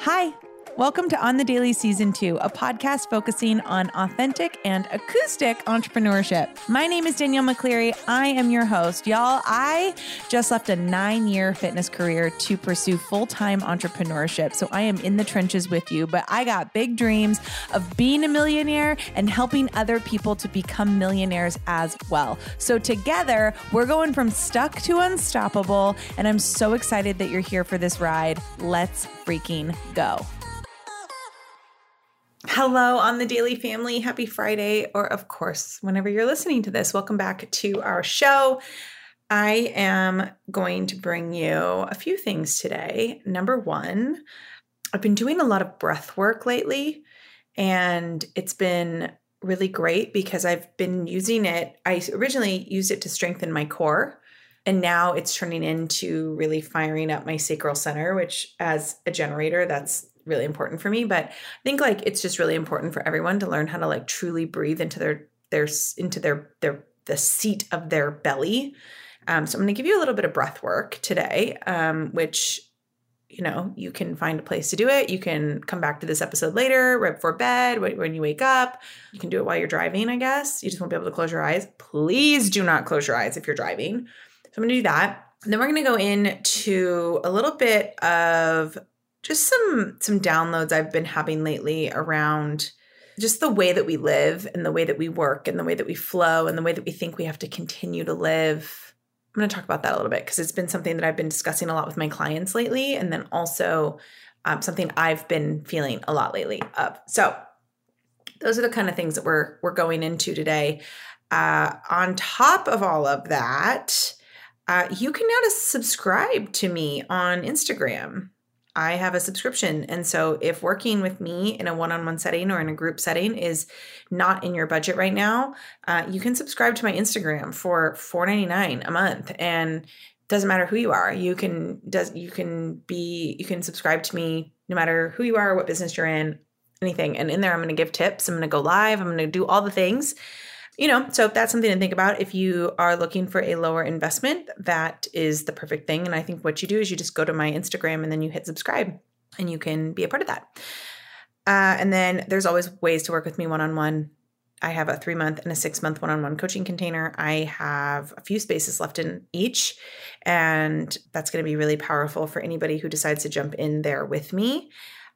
Hi. Welcome to On the Daily Season 2, a podcast focusing on authentic and acoustic entrepreneurship. My name is Danielle McCleary. I am your host. Y'all, I just left a nine year fitness career to pursue full time entrepreneurship. So I am in the trenches with you, but I got big dreams of being a millionaire and helping other people to become millionaires as well. So together, we're going from stuck to unstoppable. And I'm so excited that you're here for this ride. Let's freaking go. Hello, on the Daily Family. Happy Friday, or of course, whenever you're listening to this, welcome back to our show. I am going to bring you a few things today. Number one, I've been doing a lot of breath work lately, and it's been really great because I've been using it. I originally used it to strengthen my core, and now it's turning into really firing up my sacral center, which, as a generator, that's really important for me but i think like it's just really important for everyone to learn how to like truly breathe into their their into their their the seat of their belly. Um, so i'm going to give you a little bit of breath work today um, which you know you can find a place to do it. You can come back to this episode later right before bed when you wake up. You can do it while you're driving i guess. You just won't be able to close your eyes. Please do not close your eyes if you're driving. So i'm going to do that. And then we're going to go into a little bit of just some some downloads I've been having lately around just the way that we live and the way that we work and the way that we flow and the way that we think we have to continue to live. I'm going to talk about that a little bit because it's been something that I've been discussing a lot with my clients lately, and then also um, something I've been feeling a lot lately of. So those are the kind of things that we're we're going into today. Uh, on top of all of that, uh, you can now subscribe to me on Instagram. I have a subscription. And so if working with me in a one on one setting or in a group setting is not in your budget right now, uh, you can subscribe to my Instagram for $4.99 a month. And doesn't matter who you are. You can does you can be you can subscribe to me no matter who you are, what business you're in, anything. And in there I'm going to give tips, I'm going to go live, I'm going to do all the things you know, so that's something to think about. If you are looking for a lower investment, that is the perfect thing. And I think what you do is you just go to my Instagram and then you hit subscribe and you can be a part of that. Uh, and then there's always ways to work with me one on one. I have a three month and a six month one on one coaching container. I have a few spaces left in each, and that's going to be really powerful for anybody who decides to jump in there with me.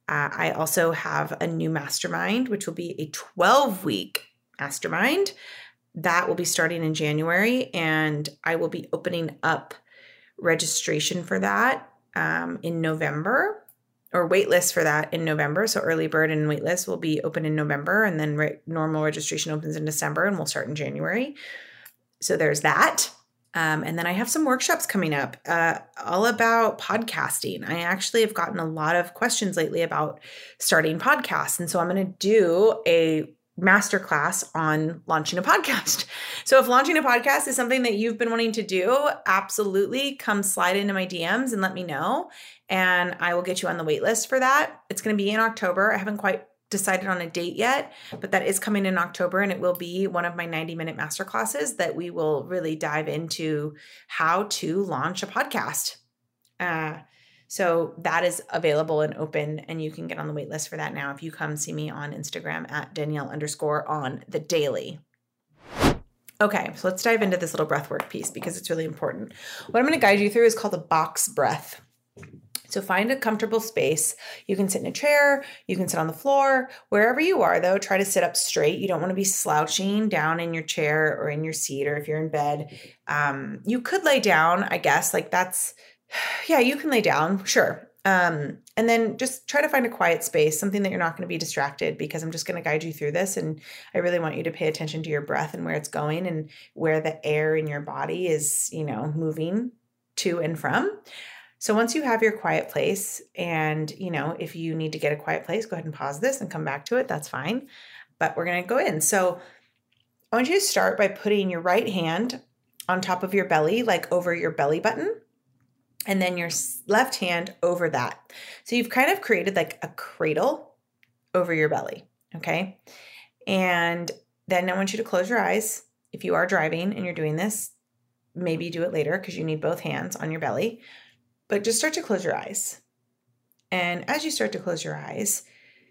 Uh, I also have a new mastermind, which will be a 12 week mastermind. That will be starting in January, and I will be opening up registration for that um, in November or waitlist for that in November. So early bird and waitlist will be open in November, and then re- normal registration opens in December, and we'll start in January. So there's that. Um, and then I have some workshops coming up uh, all about podcasting. I actually have gotten a lot of questions lately about starting podcasts. And so I'm going to do a masterclass on launching a podcast. So if launching a podcast is something that you've been wanting to do, absolutely come slide into my DMs and let me know and I will get you on the wait list for that. It's going to be in October. I haven't quite decided on a date yet, but that is coming in October and it will be one of my 90 minute masterclasses that we will really dive into how to launch a podcast. Uh, so that is available and open, and you can get on the wait list for that now if you come see me on Instagram at Danielle underscore on the daily. Okay, so let's dive into this little breath work piece because it's really important. What I'm going to guide you through is called a box breath. So find a comfortable space. You can sit in a chair, you can sit on the floor, wherever you are, though, try to sit up straight. You don't want to be slouching down in your chair or in your seat, or if you're in bed. Um, you could lay down, I guess, like that's yeah, you can lay down, sure. Um, and then just try to find a quiet space, something that you're not going to be distracted because I'm just going to guide you through this. And I really want you to pay attention to your breath and where it's going and where the air in your body is, you know, moving to and from. So once you have your quiet place, and you know, if you need to get a quiet place, go ahead and pause this and come back to it. That's fine. But we're going to go in. So I want you to start by putting your right hand on top of your belly, like over your belly button and then your left hand over that. So you've kind of created like a cradle over your belly. Okay. And then I want you to close your eyes. If you are driving and you're doing this, maybe do it later because you need both hands on your belly. But just start to close your eyes. And as you start to close your eyes,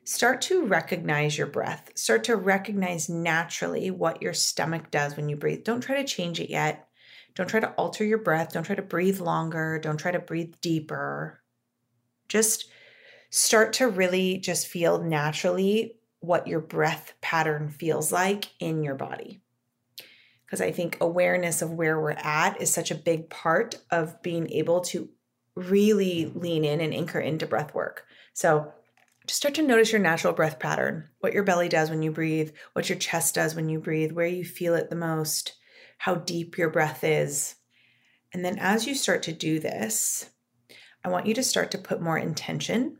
start to recognize your breath. Start to recognize naturally what your stomach does when you breathe. Don't try to change it yet. Don't try to alter your breath. Don't try to breathe longer. Don't try to breathe deeper. Just start to really just feel naturally what your breath pattern feels like in your body. Because I think awareness of where we're at is such a big part of being able to really lean in and anchor into breath work. So just start to notice your natural breath pattern, what your belly does when you breathe, what your chest does when you breathe, where you feel it the most, how deep your breath is. And then as you start to do this, I want you to start to put more intention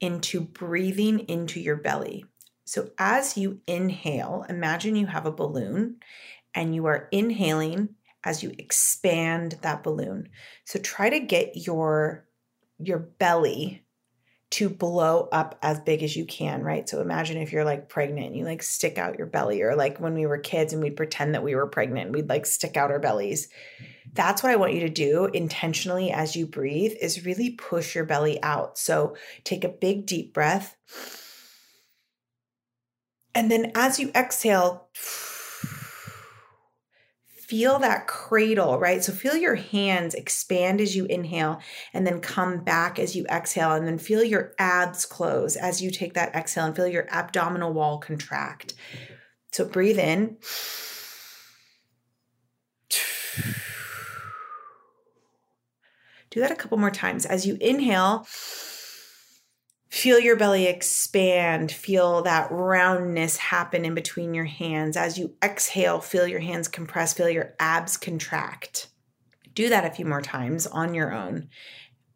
into breathing into your belly. So as you inhale, imagine you have a balloon and you are inhaling as you expand that balloon. So try to get your your belly to blow up as big as you can, right? So imagine if you're like pregnant, you like stick out your belly, or like when we were kids and we'd pretend that we were pregnant, and we'd like stick out our bellies. That's what I want you to do intentionally as you breathe is really push your belly out. So take a big deep breath. And then as you exhale, feel that cradle, right? So feel your hands expand as you inhale and then come back as you exhale. And then feel your abs close as you take that exhale and feel your abdominal wall contract. So breathe in. Do that a couple more times. As you inhale, Feel your belly expand. Feel that roundness happen in between your hands. As you exhale, feel your hands compress, feel your abs contract. Do that a few more times on your own.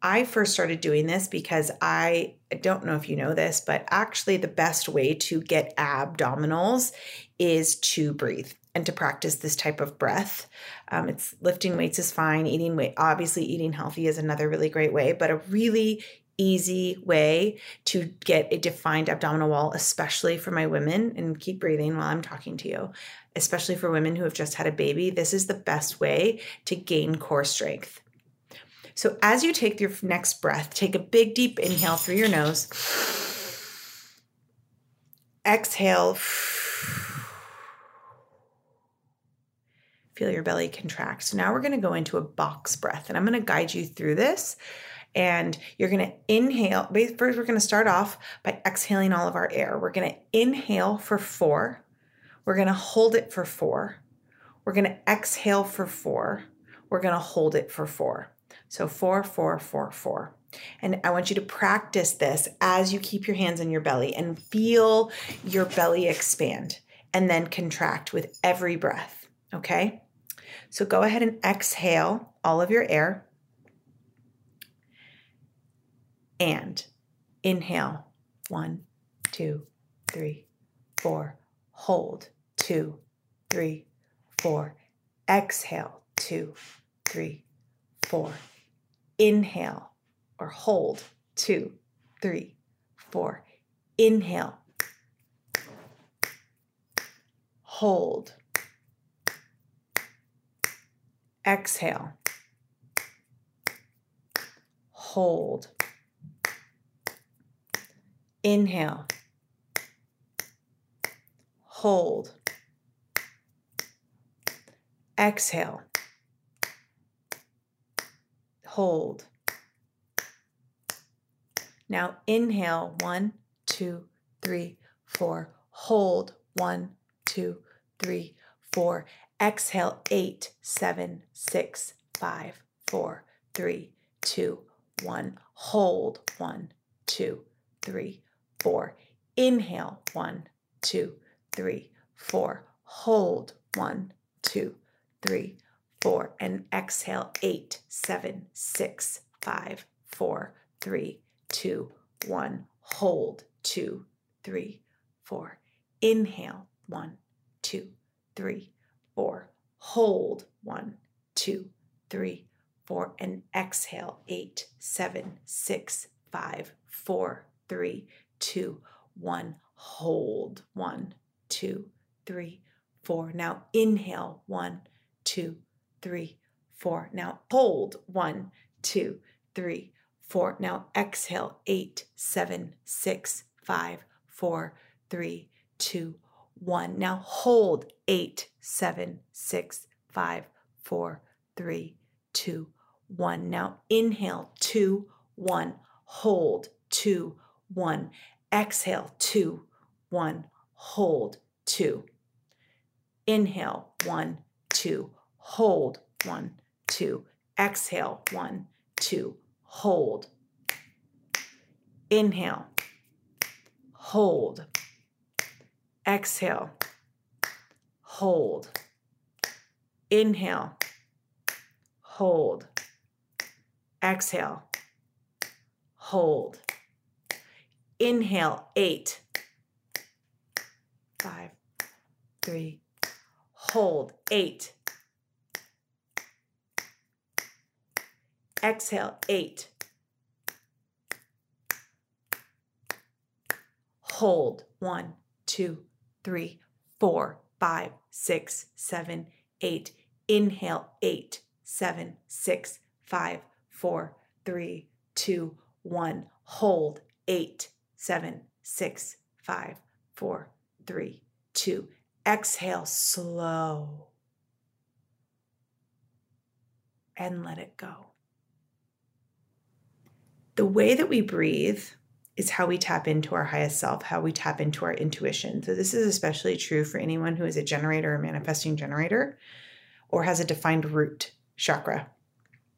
I first started doing this because I, don't know if you know this, but actually, the best way to get abdominals is to breathe and to practice this type of breath. Um, it's lifting weights is fine. Eating weight, obviously, eating healthy is another really great way, but a really easy way to get a defined abdominal wall, especially for my women, and keep breathing while I'm talking to you, especially for women who have just had a baby. This is the best way to gain core strength. So, as you take your next breath, take a big deep inhale through your nose, exhale. Feel your belly contract. So now we're going to go into a box breath, and I'm going to guide you through this and you're going to inhale. First, we're going to start off by exhaling all of our air. We're going to inhale for four. We're going to hold it for four. We're going to exhale for four. We're going to hold it for four. So four, four, four, four. And I want you to practice this as you keep your hands on your belly and feel your belly expand and then contract with every breath. Okay? So go ahead and exhale all of your air and inhale one, two, three, four. Hold two, three, four. Exhale two, three, four. Inhale or hold two, three, four. Inhale. Hold. Exhale. Hold. Inhale. Hold. Exhale. Hold. Now inhale one, two, three, four. Hold one, two, three, four. Exhale eight, seven, six, five, four, three, two, one. Hold one, two, three, four. Inhale, one, two, three, four. Hold, one, two, three, four. And exhale, eight, seven, six, five, four, three, two, one. Hold, two, three, four. Inhale, one, two, three, four. Hold, one, two, three, four. And exhale, eight, seven, six, five, four, three, two, one. Hold one, two, three, four. Now inhale one, two, three, four. Now hold one, two, three, four. Now exhale, eight, seven, six, five, four, three, two, one. Now hold eight, seven, six, five, four, three, two, one. Now inhale, two, one. Hold, two, one. Exhale, two, one. Hold, two. Inhale, one, two. Hold, one, two. Exhale, one, two. Hold. Inhale, hold. Exhale, hold. Inhale, hold. Exhale, hold. Inhale, eight, five, three, hold, eight. Exhale, eight. Hold, one, two, three, four, five, six, seven, eight. Inhale, eight, seven, six, five, four, three, two, one. Hold, eight, seven, six, five, four, three, two. Exhale slow and let it go. The way that we breathe is how we tap into our highest self, how we tap into our intuition. So, this is especially true for anyone who is a generator or manifesting generator or has a defined root chakra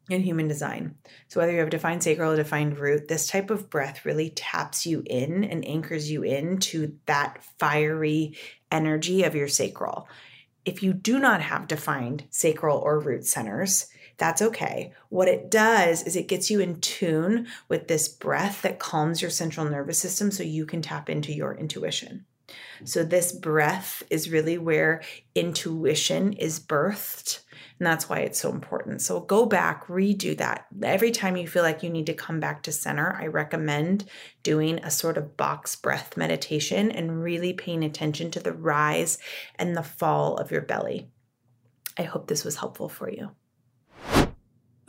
in human design. So, whether you have a defined sacral or defined root, this type of breath really taps you in and anchors you in to that fiery energy of your sacral. If you do not have defined sacral or root centers, that's okay. What it does is it gets you in tune with this breath that calms your central nervous system so you can tap into your intuition. So, this breath is really where intuition is birthed. And that's why it's so important. So, go back, redo that. Every time you feel like you need to come back to center, I recommend doing a sort of box breath meditation and really paying attention to the rise and the fall of your belly. I hope this was helpful for you.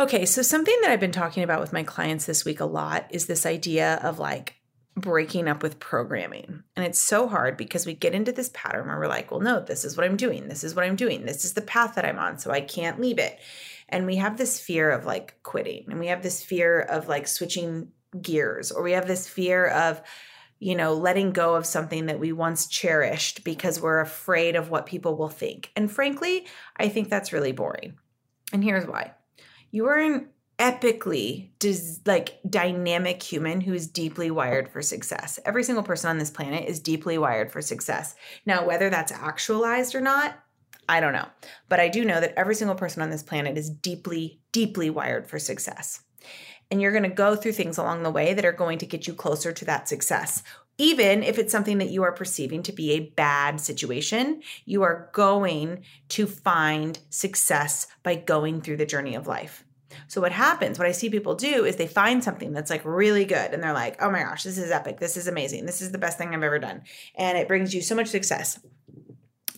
Okay, so something that I've been talking about with my clients this week a lot is this idea of like breaking up with programming. And it's so hard because we get into this pattern where we're like, well, no, this is what I'm doing. This is what I'm doing. This is the path that I'm on. So I can't leave it. And we have this fear of like quitting and we have this fear of like switching gears or we have this fear of, you know, letting go of something that we once cherished because we're afraid of what people will think. And frankly, I think that's really boring. And here's why you are an epically dis- like dynamic human who is deeply wired for success. Every single person on this planet is deeply wired for success. Now, whether that's actualized or not, I don't know. But I do know that every single person on this planet is deeply, deeply wired for success. And you're going to go through things along the way that are going to get you closer to that success. Even if it's something that you are perceiving to be a bad situation, you are going to find success by going through the journey of life. So what happens, what I see people do is they find something that's like really good and they're like, "Oh my gosh, this is epic. This is amazing. This is the best thing I've ever done." And it brings you so much success.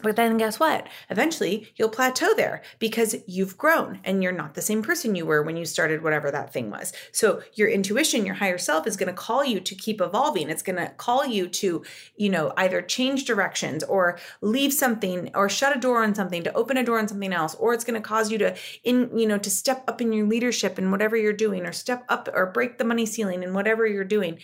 But then guess what? Eventually you'll plateau there because you've grown and you're not the same person you were when you started whatever that thing was. So your intuition, your higher self is going to call you to keep evolving. It's going to call you to, you know, either change directions or leave something or shut a door on something to open a door on something else or it's going to cause you to in, you know, to step up in your leadership in whatever you're doing or step up or break the money ceiling in whatever you're doing.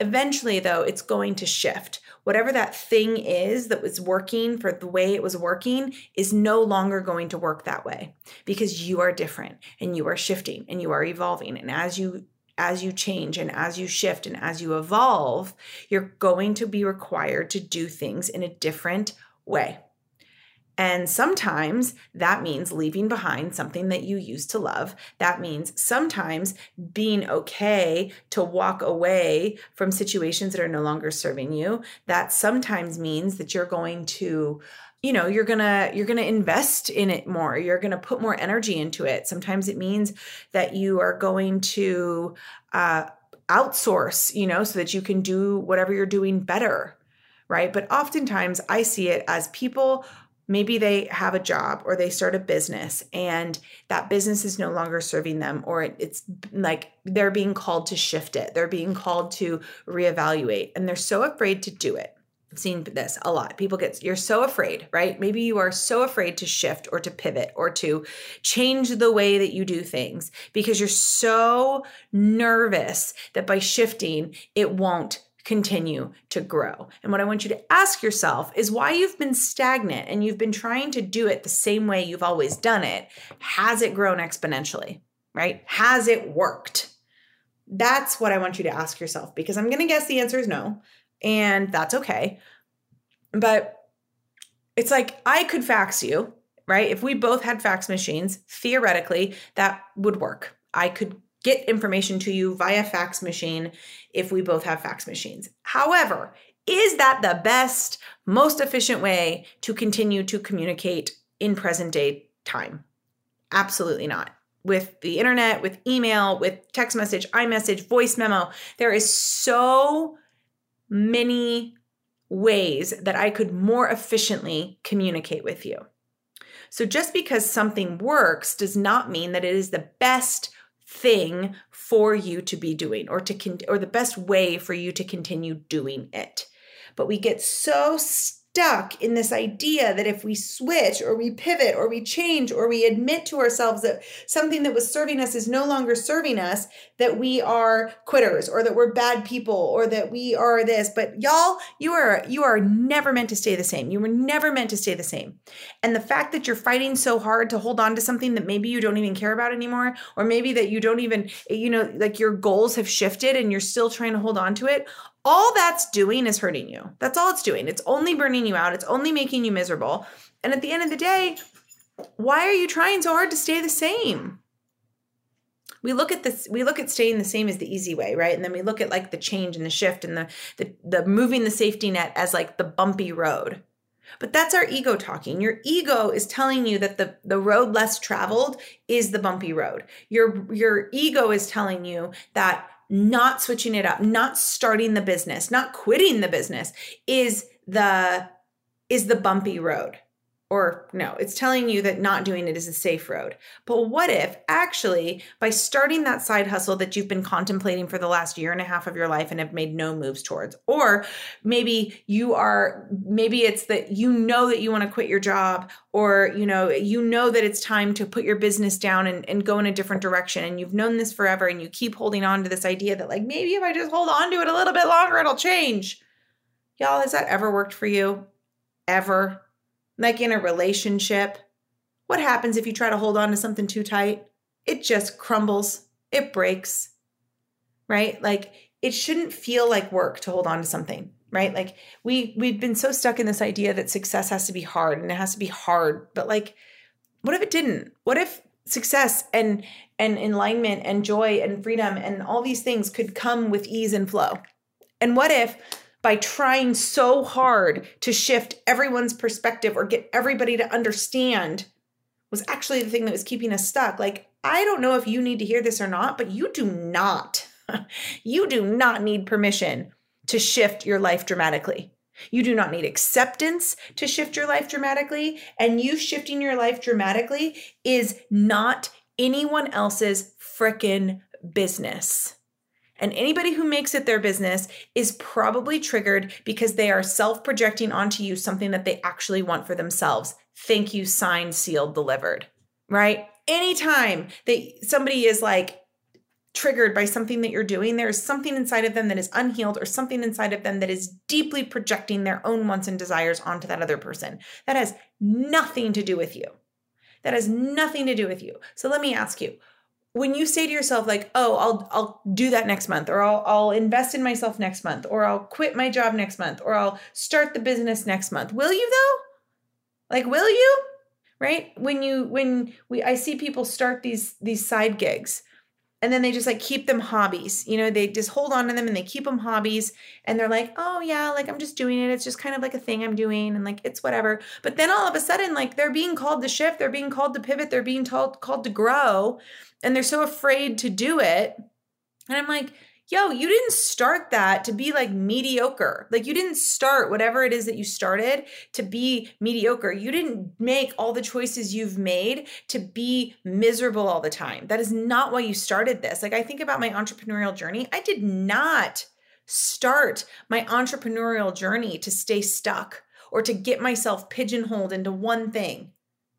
Eventually though, it's going to shift whatever that thing is that was working for the way it was working is no longer going to work that way because you are different and you are shifting and you are evolving. And as you as you change and as you shift and as you evolve you're going to be required to do things in a different way and sometimes that means leaving behind something that you used to love. That means sometimes being okay to walk away from situations that are no longer serving you. That sometimes means that you're going to you know you're gonna you're gonna invest in it more you're gonna put more energy into it sometimes it means that you are going to uh, outsource you know so that you can do whatever you're doing better right but oftentimes i see it as people maybe they have a job or they start a business and that business is no longer serving them or it's like they're being called to shift it. They're being called to reevaluate and they're so afraid to do it. I've seen this a lot. People get you're so afraid right? Maybe you are so afraid to shift or to pivot or to change the way that you do things because you're so nervous that by shifting it won't continue to grow. And what I want you to ask yourself is why you've been stagnant and you've been trying to do it the same way you've always done it. Has it grown exponentially? Right? Has it worked? That's what I want you to ask yourself because I'm going to guess the answer is no. And that's okay. But it's like I could fax you, right? If we both had fax machines, theoretically, that would work. I could get information to you via fax machine if we both have fax machines. However, is that the best, most efficient way to continue to communicate in present day time? Absolutely not. With the internet, with email, with text message, iMessage, voice memo, there is so many ways that I could more efficiently communicate with you. So just because something works does not mean that it is the best thing for you to be doing or to con- or the best way for you to continue doing it. But we get so stuck in this idea that if we switch or we pivot or we change or we admit to ourselves that something that was serving us is no longer serving us, that we are quitters or that we're bad people or that we are this. But y'all, you are you are never meant to stay the same. You were never meant to stay the same. And the fact that you're fighting so hard to hold on to something that maybe you don't even care about anymore, or maybe that you don't even, you know, like your goals have shifted and you're still trying to hold on to it, all that's doing is hurting you. That's all it's doing. It's only burning you out, it's only making you miserable. And at the end of the day, why are you trying so hard to stay the same? We look at this, we look at staying the same as the easy way, right? And then we look at like the change and the shift and the the, the moving the safety net as like the bumpy road. But that's our ego talking. Your ego is telling you that the, the road less traveled is the bumpy road. Your your ego is telling you that not switching it up, not starting the business, not quitting the business is the is the bumpy road. Or no, it's telling you that not doing it is a safe road. But what if actually by starting that side hustle that you've been contemplating for the last year and a half of your life and have made no moves towards, or maybe you are, maybe it's that you know that you want to quit your job, or you know, you know that it's time to put your business down and, and go in a different direction. And you've known this forever and you keep holding on to this idea that, like, maybe if I just hold on to it a little bit longer, it'll change. Y'all, has that ever worked for you? Ever? Like in a relationship, what happens if you try to hold on to something too tight? It just crumbles, it breaks, right? Like it shouldn't feel like work to hold on to something, right? Like we we've been so stuck in this idea that success has to be hard and it has to be hard, but like what if it didn't? What if success and and alignment and joy and freedom and all these things could come with ease and flow? And what if by trying so hard to shift everyone's perspective or get everybody to understand was actually the thing that was keeping us stuck. Like, I don't know if you need to hear this or not, but you do not, you do not need permission to shift your life dramatically. You do not need acceptance to shift your life dramatically. And you shifting your life dramatically is not anyone else's frickin' business. And anybody who makes it their business is probably triggered because they are self projecting onto you something that they actually want for themselves. Thank you, signed, sealed, delivered, right? Anytime that somebody is like triggered by something that you're doing, there is something inside of them that is unhealed or something inside of them that is deeply projecting their own wants and desires onto that other person. That has nothing to do with you. That has nothing to do with you. So let me ask you when you say to yourself like oh i'll i'll do that next month or i'll i'll invest in myself next month or i'll quit my job next month or i'll start the business next month will you though? Like will you? Right? When you when we i see people start these these side gigs and then they just like keep them hobbies you know they just hold on to them and they keep them hobbies. And they're like oh yeah like i'm just doing it. It's just kind of like a thing i'm doing and like it's whatever. But then all of a sudden like they're being called to shift. They're being called to pivot. They're being told called to grow. And they're so afraid to do it. And i'm like yo, you didn't start that to be like mediocre. Like you didn't start whatever it is that you started to be mediocre. You didn't make all the choices you've made to be miserable all the time. That is not why you started this. Like I think about my entrepreneurial journey, I did not start my entrepreneurial journey to stay stuck or to get myself pigeonholed into one thing.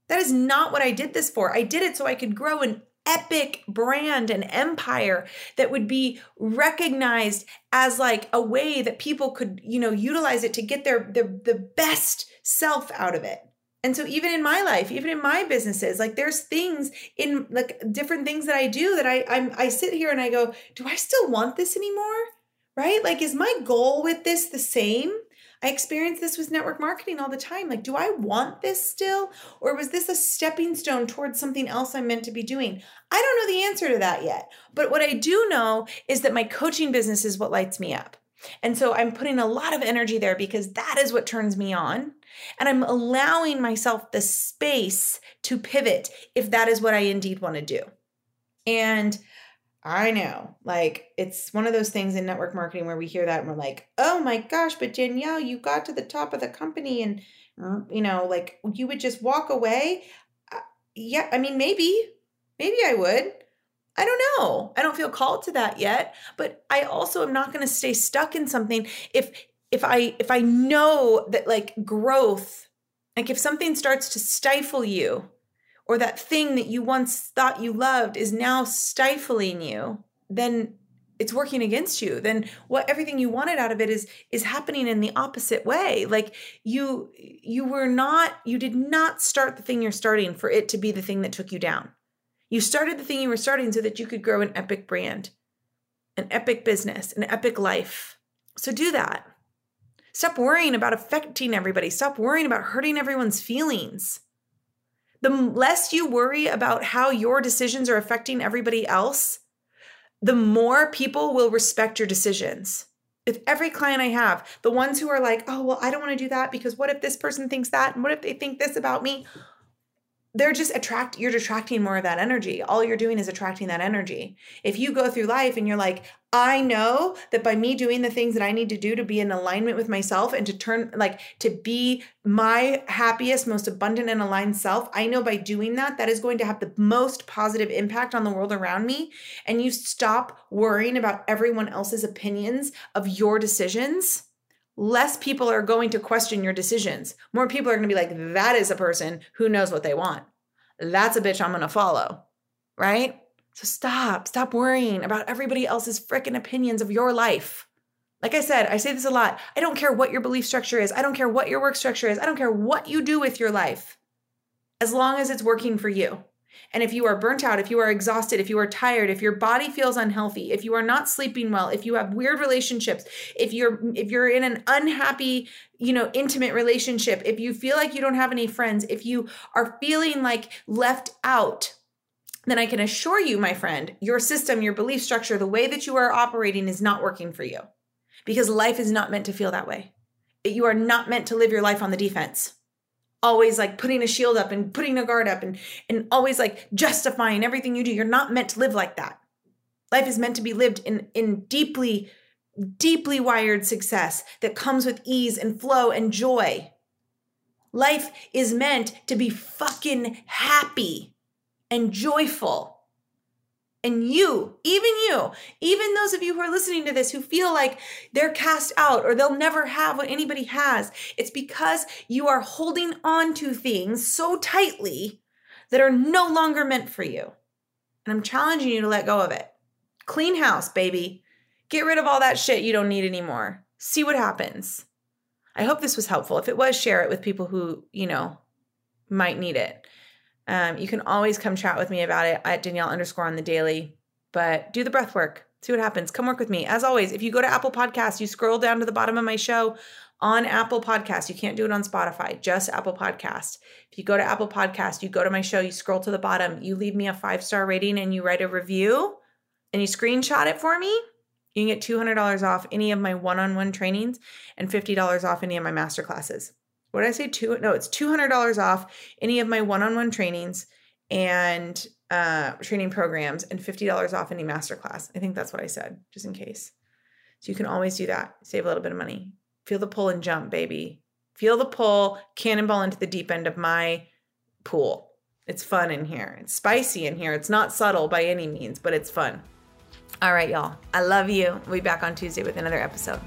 That is not what I did this for. I did it so I could grow an epic brand and empire that would be recognized as like a way that people could you know utilize it to get their the, the best self out of it. And so even in my life even in my businesses like there's things in like different things that i do that i I'm, i sit here and i go do i still want this anymore? Right? Like is my goal with this the same I experience this with network marketing all the time. Like, do I want this still? Or was this a stepping stone towards something else I'm meant to be doing? I don't know the answer to that yet. But what I do know is that my coaching business is what lights me up. And so I'm putting a lot of energy there because that is what turns me on. And I'm allowing myself the space to pivot if that is what I indeed want to do. And I know. Like it's one of those things in network marketing where we hear that and we're like, "Oh my gosh, but Danielle, you got to the top of the company and mm, you know, like you would just walk away." Uh, yeah, I mean, maybe. Maybe I would. I don't know. I don't feel called to that yet, but I also am not going to stay stuck in something if if I if I know that like growth like if something starts to stifle you or that thing that you once thought you loved is now stifling you, then it's working against you. Then what everything you wanted out of it is is happening in the opposite way. Like you you were not you did not start the thing you're starting for it to be the thing that took you down. You started the thing you were starting so that you could grow an epic brand an epic business an epic life. So do that. Stop worrying about affecting everybody. Stop worrying about hurting everyone's feelings the less you worry about how your decisions are affecting everybody else, the more people will respect your decisions. With every client I have, the ones who are like, oh, well, I don't want to do that because what if this person thinks that? And what if they think this about me? They're just attract you're attracting more of that energy. All you're doing is attracting that energy. If you go through life and you're like i know that by me doing the things that i need to do to be in alignment with myself and to turn like to be my happiest most abundant and aligned self i know by doing that that is going to have the most positive impact on the world around me. And you stop worrying about everyone else's opinions of your decisions less people are going to question your decisions. More people are going to be like, that is a person who knows what they want. That's a bitch I'm going to follow. Right? So stop, stop worrying about everybody else's freaking opinions of your life. Like I said, I say this a lot. I don't care what your belief structure is. I don't care what your work structure is. I don't care what you do with your life. As long as it's working for you. And if you are burnt out, if you are exhausted, if you are tired, if your body feels unhealthy, if you are not sleeping well, if you have weird relationships, if you're if you're in an unhappy, you know, intimate relationship, if you feel like you don't have any friends, if you are feeling like left out, then I can assure you, my friend, your system, your belief structure, the way that you are operating is not working for you. Because life is not meant to feel that way. You are not meant to live your life on the defense always like putting a shield up and putting a guard up and and always like justifying everything you do. You're not meant to live like that. Life is meant to be lived in in deeply deeply wired success that comes with ease and flow and joy. Life is meant to be fucking happy and joyful and you, even you, even those of you who are listening to this who feel like they're cast out or they'll never have what anybody has, it's because you are holding on to things so tightly that are no longer meant for you. And I'm challenging you to let go of it. Clean house, baby. Get rid of all that shit you don't need anymore. See what happens. I hope this was helpful. If it was, share it with people who, you know, might need it. Um, you can always come chat with me about it at Danielle underscore on the daily, but do the breath work. See what happens. Come work with me. As always, if you go to Apple Podcasts, you scroll down to the bottom of my show on Apple Podcast. You can't do it on Spotify, just Apple Podcast. If you go to Apple Podcast, you go to my show, you scroll to the bottom, you leave me a five star rating and you write a review and you screenshot it for me. You can get $200 off any of my one on one trainings and $50 off any of my master classes what did I say? Two? No, it's two hundred dollars off any of my one-on-one trainings and uh, training programs and $50 off any masterclass. I think that's what I said, just in case. So you can always do that, save a little bit of money. Feel the pull and jump, baby. Feel the pull, cannonball into the deep end of my pool. It's fun in here. It's spicy in here. It's not subtle by any means, but it's fun. All right, y'all. I love you. We'll be back on Tuesday with another episode.